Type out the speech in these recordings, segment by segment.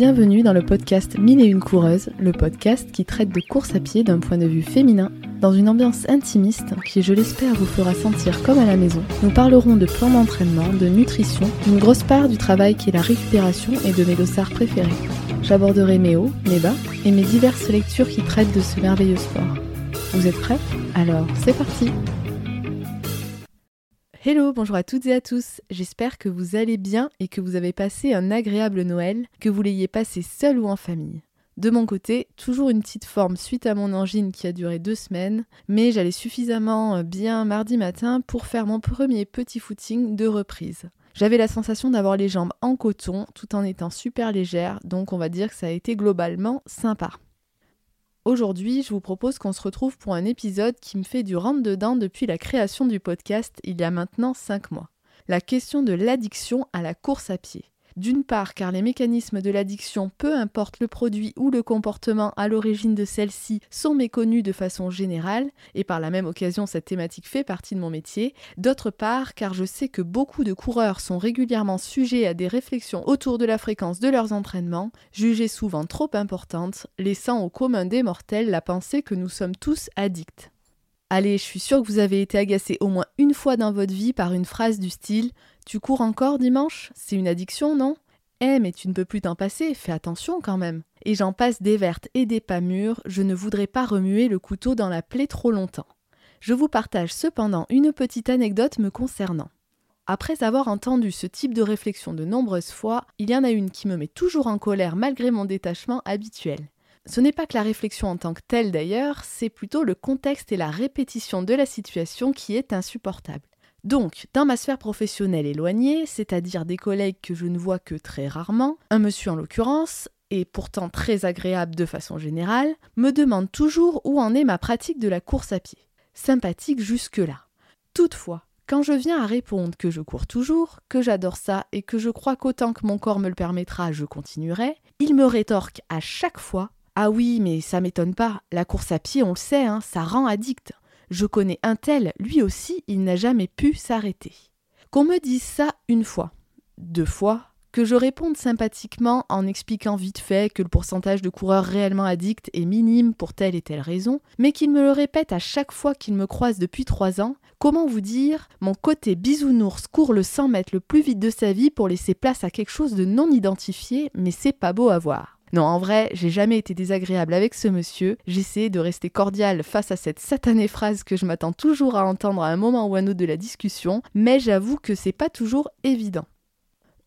Bienvenue dans le podcast Mille et une coureuses, le podcast qui traite de course à pied d'un point de vue féminin, dans une ambiance intimiste qui, je l'espère, vous fera sentir comme à la maison. Nous parlerons de plans d'entraînement, de nutrition, d'une grosse part du travail qui est la récupération et de mes dossards préférés. J'aborderai mes hauts, mes bas et mes diverses lectures qui traitent de ce merveilleux sport. Vous êtes prêts? Alors, c'est parti Hello, bonjour à toutes et à tous. J'espère que vous allez bien et que vous avez passé un agréable Noël, que vous l'ayez passé seul ou en famille. De mon côté, toujours une petite forme suite à mon angine qui a duré deux semaines, mais j'allais suffisamment bien mardi matin pour faire mon premier petit footing de reprise. J'avais la sensation d'avoir les jambes en coton tout en étant super légère, donc on va dire que ça a été globalement sympa. Aujourd'hui, je vous propose qu'on se retrouve pour un épisode qui me fait du rentre-dedans depuis la création du podcast il y a maintenant 5 mois. La question de l'addiction à la course à pied. D'une part, car les mécanismes de l'addiction, peu importe le produit ou le comportement à l'origine de celle-ci, sont méconnus de façon générale, et par la même occasion cette thématique fait partie de mon métier. D'autre part, car je sais que beaucoup de coureurs sont régulièrement sujets à des réflexions autour de la fréquence de leurs entraînements, jugées souvent trop importantes, laissant au commun des mortels la pensée que nous sommes tous addicts. Allez, je suis sûre que vous avez été agacé au moins une fois dans votre vie par une phrase du style Tu cours encore dimanche? C'est une addiction, non? Eh, mais tu ne peux plus t'en passer, fais attention quand même. Et j'en passe des vertes et des pas mûres, je ne voudrais pas remuer le couteau dans la plaie trop longtemps. Je vous partage cependant une petite anecdote me concernant. Après avoir entendu ce type de réflexion de nombreuses fois, il y en a une qui me met toujours en colère malgré mon détachement habituel. Ce n'est pas que la réflexion en tant que telle d'ailleurs, c'est plutôt le contexte et la répétition de la situation qui est insupportable. Donc, dans ma sphère professionnelle éloignée, c'est-à-dire des collègues que je ne vois que très rarement, un monsieur en l'occurrence, et pourtant très agréable de façon générale, me demande toujours où en est ma pratique de la course à pied. Sympathique jusque-là. Toutefois, quand je viens à répondre que je cours toujours, que j'adore ça et que je crois qu'autant que mon corps me le permettra, je continuerai, il me rétorque à chaque fois ah oui, mais ça m'étonne pas. La course à pied, on le sait, hein, ça rend addict. Je connais un tel, lui aussi, il n'a jamais pu s'arrêter. Qu'on me dise ça une fois, deux fois, que je réponde sympathiquement en expliquant vite fait que le pourcentage de coureurs réellement addicts est minime pour telle et telle raison, mais qu'il me le répète à chaque fois qu'il me croise depuis trois ans, comment vous dire, mon côté bisounours court le 100 mètres le plus vite de sa vie pour laisser place à quelque chose de non identifié, mais c'est pas beau à voir. Non, en vrai, j'ai jamais été désagréable avec ce monsieur. J'essaie de rester cordial face à cette satanée phrase que je m'attends toujours à entendre à un moment ou à un autre de la discussion, mais j'avoue que c'est pas toujours évident.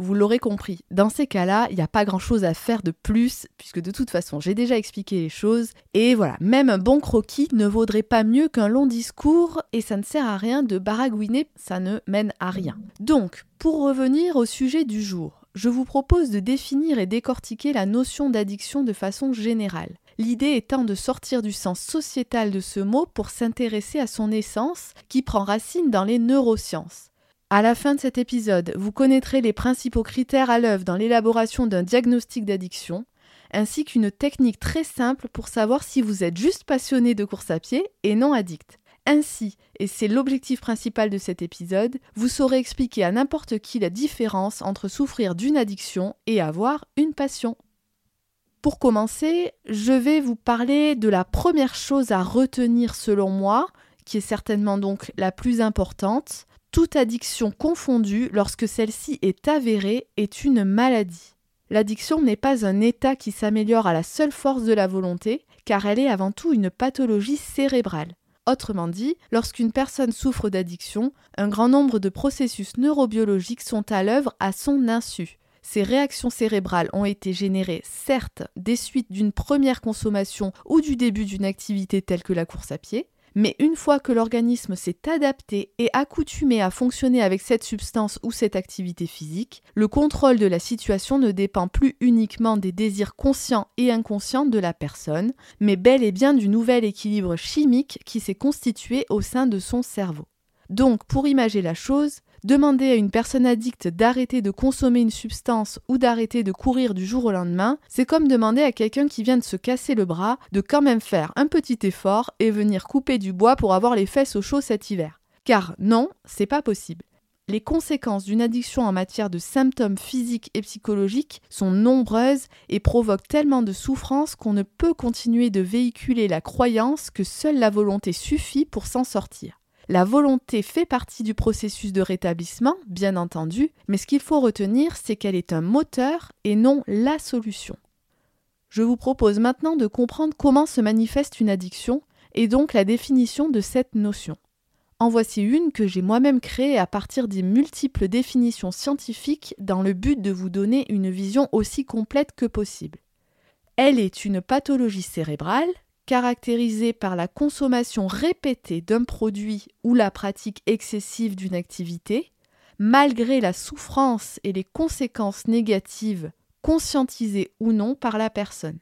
Vous l'aurez compris, dans ces cas-là, il n'y a pas grand-chose à faire de plus, puisque de toute façon, j'ai déjà expliqué les choses, et voilà, même un bon croquis ne vaudrait pas mieux qu'un long discours, et ça ne sert à rien de baragouiner, ça ne mène à rien. Donc, pour revenir au sujet du jour, je vous propose de définir et décortiquer la notion d'addiction de façon générale. L'idée étant de sortir du sens sociétal de ce mot pour s'intéresser à son essence qui prend racine dans les neurosciences. À la fin de cet épisode, vous connaîtrez les principaux critères à l'œuvre dans l'élaboration d'un diagnostic d'addiction, ainsi qu'une technique très simple pour savoir si vous êtes juste passionné de course à pied et non addict. Ainsi, et c'est l'objectif principal de cet épisode, vous saurez expliquer à n'importe qui la différence entre souffrir d'une addiction et avoir une passion. Pour commencer, je vais vous parler de la première chose à retenir selon moi, qui est certainement donc la plus importante. Toute addiction confondue, lorsque celle-ci est avérée, est une maladie. L'addiction n'est pas un état qui s'améliore à la seule force de la volonté, car elle est avant tout une pathologie cérébrale. Autrement dit, lorsqu'une personne souffre d'addiction, un grand nombre de processus neurobiologiques sont à l'œuvre à son insu. Ces réactions cérébrales ont été générées certes des suites d'une première consommation ou du début d'une activité telle que la course à pied, mais une fois que l'organisme s'est adapté et accoutumé à fonctionner avec cette substance ou cette activité physique, le contrôle de la situation ne dépend plus uniquement des désirs conscients et inconscients de la personne, mais bel et bien du nouvel équilibre chimique qui s'est constitué au sein de son cerveau. Donc, pour imager la chose, Demander à une personne addicte d'arrêter de consommer une substance ou d'arrêter de courir du jour au lendemain, c'est comme demander à quelqu'un qui vient de se casser le bras de quand même faire un petit effort et venir couper du bois pour avoir les fesses au chaud cet hiver. Car non, c'est pas possible. les conséquences d'une addiction en matière de symptômes physiques et psychologiques sont nombreuses et provoquent tellement de souffrance qu'on ne peut continuer de véhiculer la croyance que seule la volonté suffit pour s'en sortir. La volonté fait partie du processus de rétablissement, bien entendu, mais ce qu'il faut retenir, c'est qu'elle est un moteur et non la solution. Je vous propose maintenant de comprendre comment se manifeste une addiction et donc la définition de cette notion. En voici une que j'ai moi-même créée à partir des multiples définitions scientifiques dans le but de vous donner une vision aussi complète que possible. Elle est une pathologie cérébrale caractérisée par la consommation répétée d'un produit ou la pratique excessive d'une activité, malgré la souffrance et les conséquences négatives conscientisées ou non par la personne.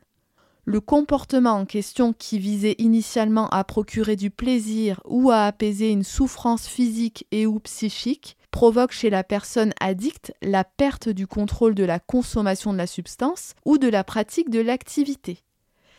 Le comportement en question qui visait initialement à procurer du plaisir ou à apaiser une souffrance physique et ou psychique provoque chez la personne addicte la perte du contrôle de la consommation de la substance ou de la pratique de l'activité.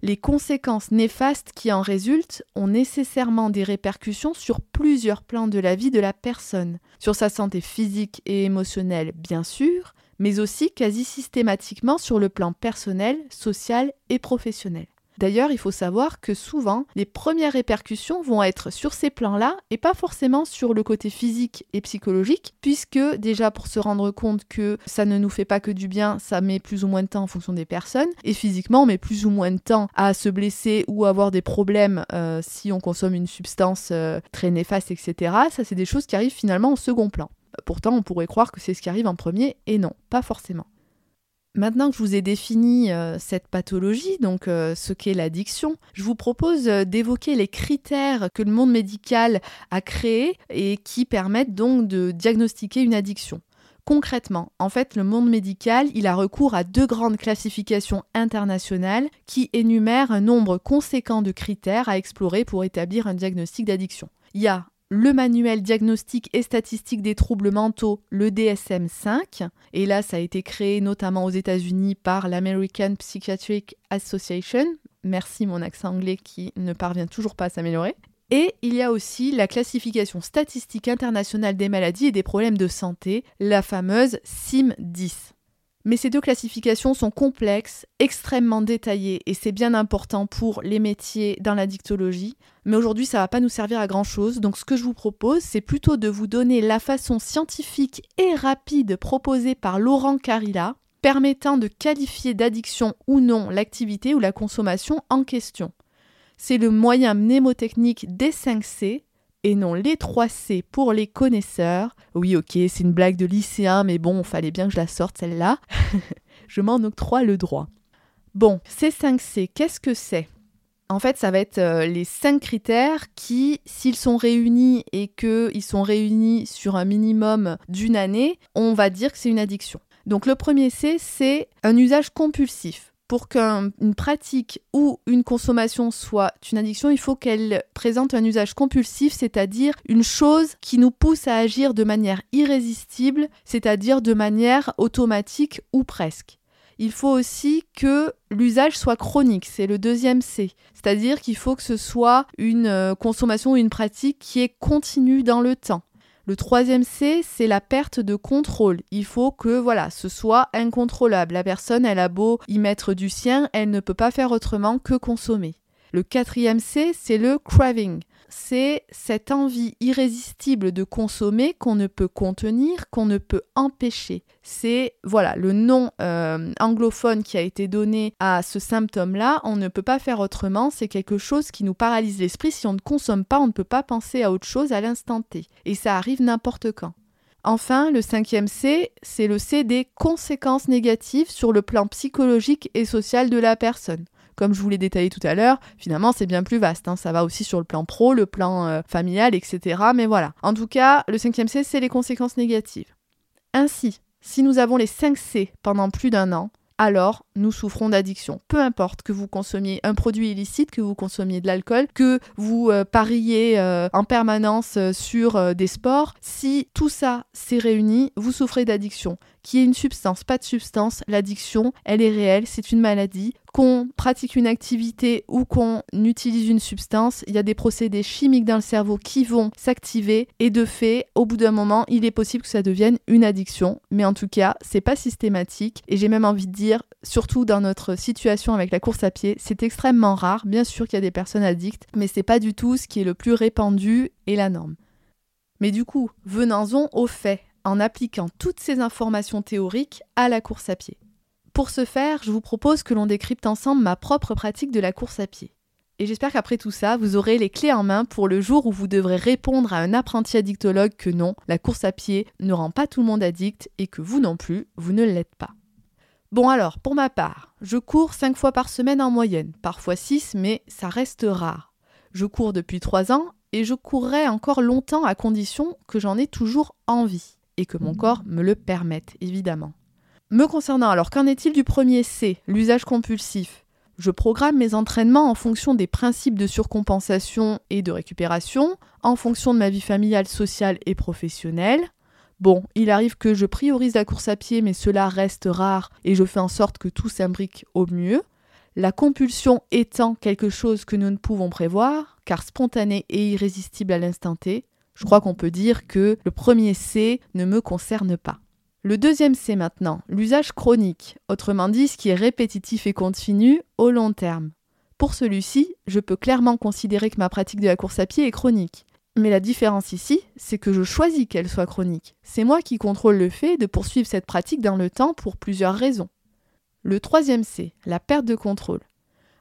Les conséquences néfastes qui en résultent ont nécessairement des répercussions sur plusieurs plans de la vie de la personne, sur sa santé physique et émotionnelle bien sûr, mais aussi quasi systématiquement sur le plan personnel, social et professionnel. D'ailleurs, il faut savoir que souvent, les premières répercussions vont être sur ces plans-là et pas forcément sur le côté physique et psychologique, puisque déjà pour se rendre compte que ça ne nous fait pas que du bien, ça met plus ou moins de temps en fonction des personnes, et physiquement, on met plus ou moins de temps à se blesser ou avoir des problèmes euh, si on consomme une substance euh, très néfaste, etc. Ça, c'est des choses qui arrivent finalement au second plan. Pourtant, on pourrait croire que c'est ce qui arrive en premier, et non, pas forcément. Maintenant que je vous ai défini euh, cette pathologie, donc euh, ce qu'est l'addiction, je vous propose euh, d'évoquer les critères que le monde médical a créés et qui permettent donc de diagnostiquer une addiction. Concrètement, en fait, le monde médical, il a recours à deux grandes classifications internationales qui énumèrent un nombre conséquent de critères à explorer pour établir un diagnostic d'addiction. Il y a le manuel diagnostique et statistique des troubles mentaux, le DSM-5. Et là, ça a été créé notamment aux États-Unis par l'American Psychiatric Association. Merci mon accent anglais qui ne parvient toujours pas à s'améliorer. Et il y a aussi la classification statistique internationale des maladies et des problèmes de santé, la fameuse CIM-10. Mais ces deux classifications sont complexes, extrêmement détaillées, et c'est bien important pour les métiers dans la dictologie. Mais aujourd'hui, ça ne va pas nous servir à grand-chose, donc ce que je vous propose, c'est plutôt de vous donner la façon scientifique et rapide proposée par Laurent Carilla, permettant de qualifier d'addiction ou non l'activité ou la consommation en question. C'est le moyen mnémotechnique des 5 C, et non les 3C pour les connaisseurs. Oui, ok, c'est une blague de lycéen, mais bon, fallait bien que je la sorte celle-là. je m'en octroie le droit. Bon, ces 5C, qu'est-ce que c'est? En fait, ça va être euh, les 5 critères qui, s'ils sont réunis et qu'ils sont réunis sur un minimum d'une année, on va dire que c'est une addiction. Donc le premier C, c'est un usage compulsif pour qu'une pratique ou une consommation soit une addiction, il faut qu'elle présente un usage compulsif, c'est-à-dire une chose qui nous pousse à agir de manière irrésistible, c'est-à-dire de manière automatique ou presque. Il faut aussi que l'usage soit chronique, c'est le deuxième C. C'est-à-dire qu'il faut que ce soit une euh, consommation ou une pratique qui est continue dans le temps. Le troisième C, c'est la perte de contrôle. Il faut que voilà, ce soit incontrôlable. La personne, elle a beau y mettre du sien, elle ne peut pas faire autrement que consommer. Le quatrième C, c'est le craving c'est cette envie irrésistible de consommer qu'on ne peut contenir, qu'on ne peut empêcher. C'est voilà le nom euh, anglophone qui a été donné à ce symptôme-là. On ne peut pas faire autrement. C'est quelque chose qui nous paralyse l'esprit. Si on ne consomme pas, on ne peut pas penser à autre chose à l'instant T. Et ça arrive n'importe quand. Enfin, le cinquième C, c'est le C des conséquences négatives sur le plan psychologique et social de la personne. Comme je vous l'ai détaillé tout à l'heure, finalement c'est bien plus vaste. Hein. Ça va aussi sur le plan pro, le plan euh, familial, etc. Mais voilà. En tout cas, le cinquième C, c'est les conséquences négatives. Ainsi, si nous avons les 5 C pendant plus d'un an, alors nous souffrons d'addiction. Peu importe que vous consommiez un produit illicite, que vous consommiez de l'alcool, que vous euh, pariez euh, en permanence sur des sports, si tout ça s'est réuni, vous souffrez d'addiction Qu'il y ait une substance, pas de substance, l'addiction, elle est réelle, c'est une maladie. Qu'on pratique une activité ou qu'on utilise une substance, il y a des procédés chimiques dans le cerveau qui vont s'activer et de fait, au bout d'un moment, il est possible que ça devienne une addiction. Mais en tout cas, c'est pas systématique et j'ai même envie de dire, surtout dans notre situation avec la course à pied, c'est extrêmement rare. Bien sûr qu'il y a des personnes addictes, mais c'est pas du tout ce qui est le plus répandu et la norme. Mais du coup, venons-en aux faits, en appliquant toutes ces informations théoriques à la course à pied. Pour ce faire, je vous propose que l'on décrypte ensemble ma propre pratique de la course à pied. Et j'espère qu'après tout ça, vous aurez les clés en main pour le jour où vous devrez répondre à un apprenti addictologue que non, la course à pied ne rend pas tout le monde addict et que vous non plus, vous ne l'êtes pas. Bon alors, pour ma part, je cours 5 fois par semaine en moyenne, parfois 6, mais ça reste rare. Je cours depuis 3 ans et je courrai encore longtemps à condition que j'en ai toujours envie et que mon corps me le permette, évidemment. Me concernant alors, qu'en est-il du premier C, l'usage compulsif? Je programme mes entraînements en fonction des principes de surcompensation et de récupération, en fonction de ma vie familiale, sociale et professionnelle. Bon, il arrive que je priorise la course à pied, mais cela reste rare et je fais en sorte que tout s'imbrique au mieux. La compulsion étant quelque chose que nous ne pouvons prévoir, car spontané et irrésistible à l'instant T, je crois qu'on peut dire que le premier C ne me concerne pas. Le deuxième C maintenant, l'usage chronique, autrement dit ce qui est répétitif et continu au long terme. Pour celui-ci, je peux clairement considérer que ma pratique de la course à pied est chronique. Mais la différence ici, c'est que je choisis qu'elle soit chronique. C'est moi qui contrôle le fait de poursuivre cette pratique dans le temps pour plusieurs raisons. Le troisième C, la perte de contrôle.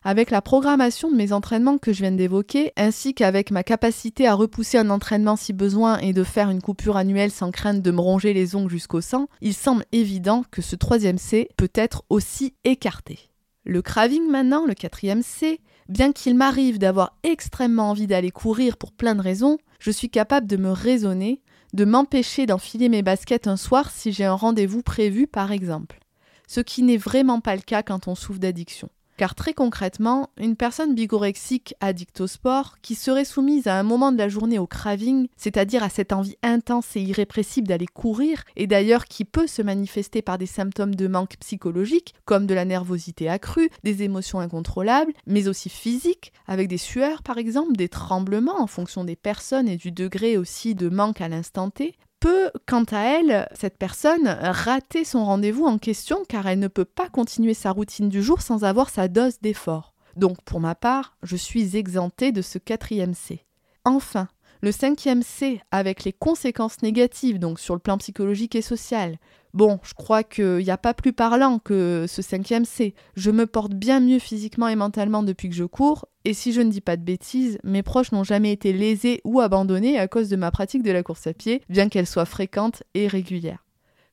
Avec la programmation de mes entraînements que je viens d'évoquer, ainsi qu'avec ma capacité à repousser un entraînement si besoin et de faire une coupure annuelle sans crainte de me ronger les ongles jusqu'au sang, il semble évident que ce troisième C peut être aussi écarté. Le craving maintenant, le quatrième C, bien qu'il m'arrive d'avoir extrêmement envie d'aller courir pour plein de raisons, je suis capable de me raisonner, de m'empêcher d'enfiler mes baskets un soir si j'ai un rendez-vous prévu par exemple ce qui n'est vraiment pas le cas quand on souffre d'addiction. Car très concrètement, une personne bigorexique addicte au sport, qui serait soumise à un moment de la journée au craving, c'est-à-dire à cette envie intense et irrépressible d'aller courir, et d'ailleurs qui peut se manifester par des symptômes de manque psychologique, comme de la nervosité accrue, des émotions incontrôlables, mais aussi physiques, avec des sueurs par exemple, des tremblements en fonction des personnes et du degré aussi de manque à l'instant T, peut, quant à elle, cette personne, rater son rendez-vous en question car elle ne peut pas continuer sa routine du jour sans avoir sa dose d'effort. Donc pour ma part, je suis exemptée de ce quatrième C. Enfin, le cinquième C, avec les conséquences négatives, donc sur le plan psychologique et social. Bon, je crois qu'il n'y a pas plus parlant que ce cinquième C. Je me porte bien mieux physiquement et mentalement depuis que je cours, et si je ne dis pas de bêtises, mes proches n'ont jamais été lésés ou abandonnés à cause de ma pratique de la course à pied, bien qu'elle soit fréquente et régulière.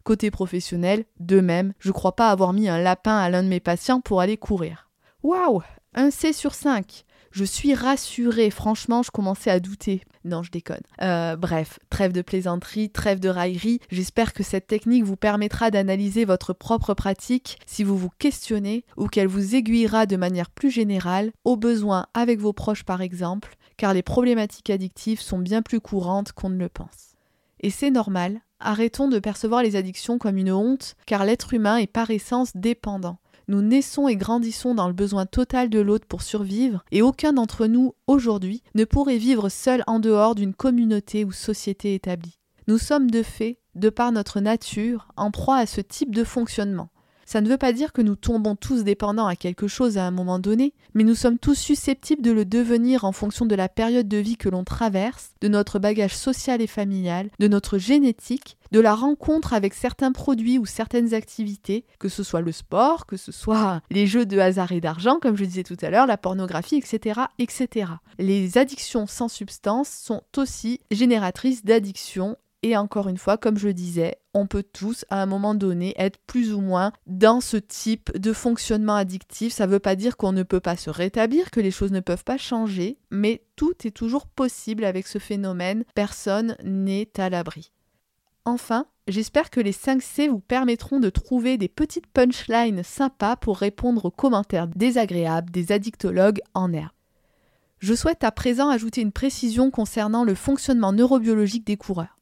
Côté professionnel, de même, je crois pas avoir mis un lapin à l'un de mes patients pour aller courir. Waouh Un C sur 5 je suis rassurée, franchement, je commençais à douter. Non, je déconne. Euh, bref, trêve de plaisanterie, trêve de raillerie. J'espère que cette technique vous permettra d'analyser votre propre pratique si vous vous questionnez ou qu'elle vous aiguillera de manière plus générale, au besoin avec vos proches par exemple, car les problématiques addictives sont bien plus courantes qu'on ne le pense. Et c'est normal, arrêtons de percevoir les addictions comme une honte, car l'être humain est par essence dépendant. Nous naissons et grandissons dans le besoin total de l'autre pour survivre, et aucun d'entre nous, aujourd'hui, ne pourrait vivre seul en dehors d'une communauté ou société établie. Nous sommes de fait, de par notre nature, en proie à ce type de fonctionnement. Ça ne veut pas dire que nous tombons tous dépendants à quelque chose à un moment donné, mais nous sommes tous susceptibles de le devenir en fonction de la période de vie que l'on traverse, de notre bagage social et familial, de notre génétique, de la rencontre avec certains produits ou certaines activités, que ce soit le sport, que ce soit les jeux de hasard et d'argent, comme je disais tout à l'heure, la pornographie, etc., etc. Les addictions sans substance sont aussi génératrices d'addictions et encore une fois, comme je disais, on peut tous, à un moment donné, être plus ou moins dans ce type de fonctionnement addictif. Ça ne veut pas dire qu'on ne peut pas se rétablir, que les choses ne peuvent pas changer, mais tout est toujours possible avec ce phénomène. Personne n'est à l'abri. Enfin, j'espère que les 5 C vous permettront de trouver des petites punchlines sympas pour répondre aux commentaires désagréables des addictologues en herbe. Je souhaite à présent ajouter une précision concernant le fonctionnement neurobiologique des coureurs.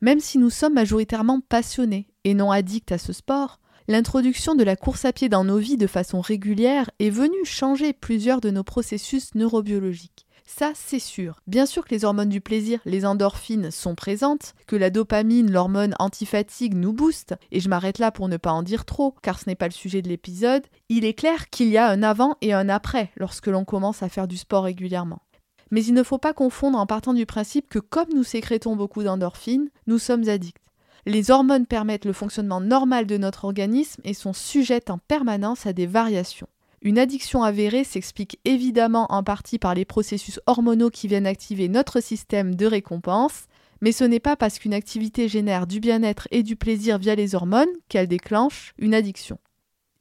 Même si nous sommes majoritairement passionnés et non addict à ce sport, l'introduction de la course à pied dans nos vies de façon régulière est venue changer plusieurs de nos processus neurobiologiques. Ça, c'est sûr. Bien sûr que les hormones du plaisir, les endorphines, sont présentes, que la dopamine, l'hormone antifatigue, nous booste, et je m'arrête là pour ne pas en dire trop, car ce n'est pas le sujet de l'épisode. Il est clair qu'il y a un avant et un après lorsque l'on commence à faire du sport régulièrement. Mais il ne faut pas confondre en partant du principe que comme nous sécrétons beaucoup d'endorphines, nous sommes addicts. Les hormones permettent le fonctionnement normal de notre organisme et sont sujettes en permanence à des variations. Une addiction avérée s'explique évidemment en partie par les processus hormonaux qui viennent activer notre système de récompense, mais ce n'est pas parce qu'une activité génère du bien-être et du plaisir via les hormones qu'elle déclenche une addiction.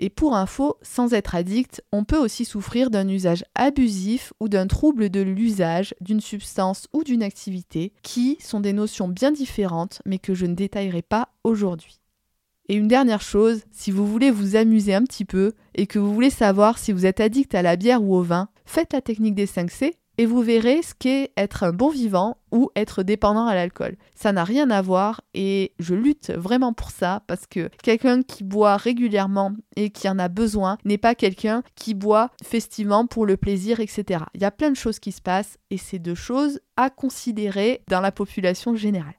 Et pour info, sans être addict, on peut aussi souffrir d'un usage abusif ou d'un trouble de l'usage d'une substance ou d'une activité, qui sont des notions bien différentes mais que je ne détaillerai pas aujourd'hui. Et une dernière chose, si vous voulez vous amuser un petit peu et que vous voulez savoir si vous êtes addict à la bière ou au vin, faites la technique des 5 C et vous verrez ce qu'est être un bon vivant ou être dépendant à l'alcool. Ça n'a rien à voir et je lutte vraiment pour ça parce que quelqu'un qui boit régulièrement et qui en a besoin n'est pas quelqu'un qui boit festivement pour le plaisir, etc. Il y a plein de choses qui se passent et c'est deux choses à considérer dans la population générale.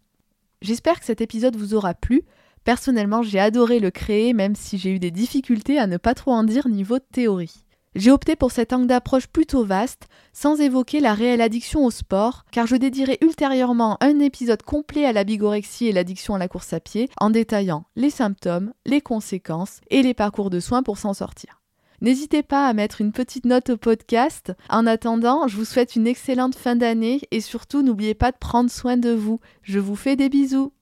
J'espère que cet épisode vous aura plu. Personnellement, j'ai adoré le créer même si j'ai eu des difficultés à ne pas trop en dire niveau théorie. J'ai opté pour cet angle d'approche plutôt vaste, sans évoquer la réelle addiction au sport, car je dédierai ultérieurement un épisode complet à la bigorexie et l'addiction à la course à pied, en détaillant les symptômes, les conséquences et les parcours de soins pour s'en sortir. N'hésitez pas à mettre une petite note au podcast. En attendant, je vous souhaite une excellente fin d'année et surtout n'oubliez pas de prendre soin de vous. Je vous fais des bisous.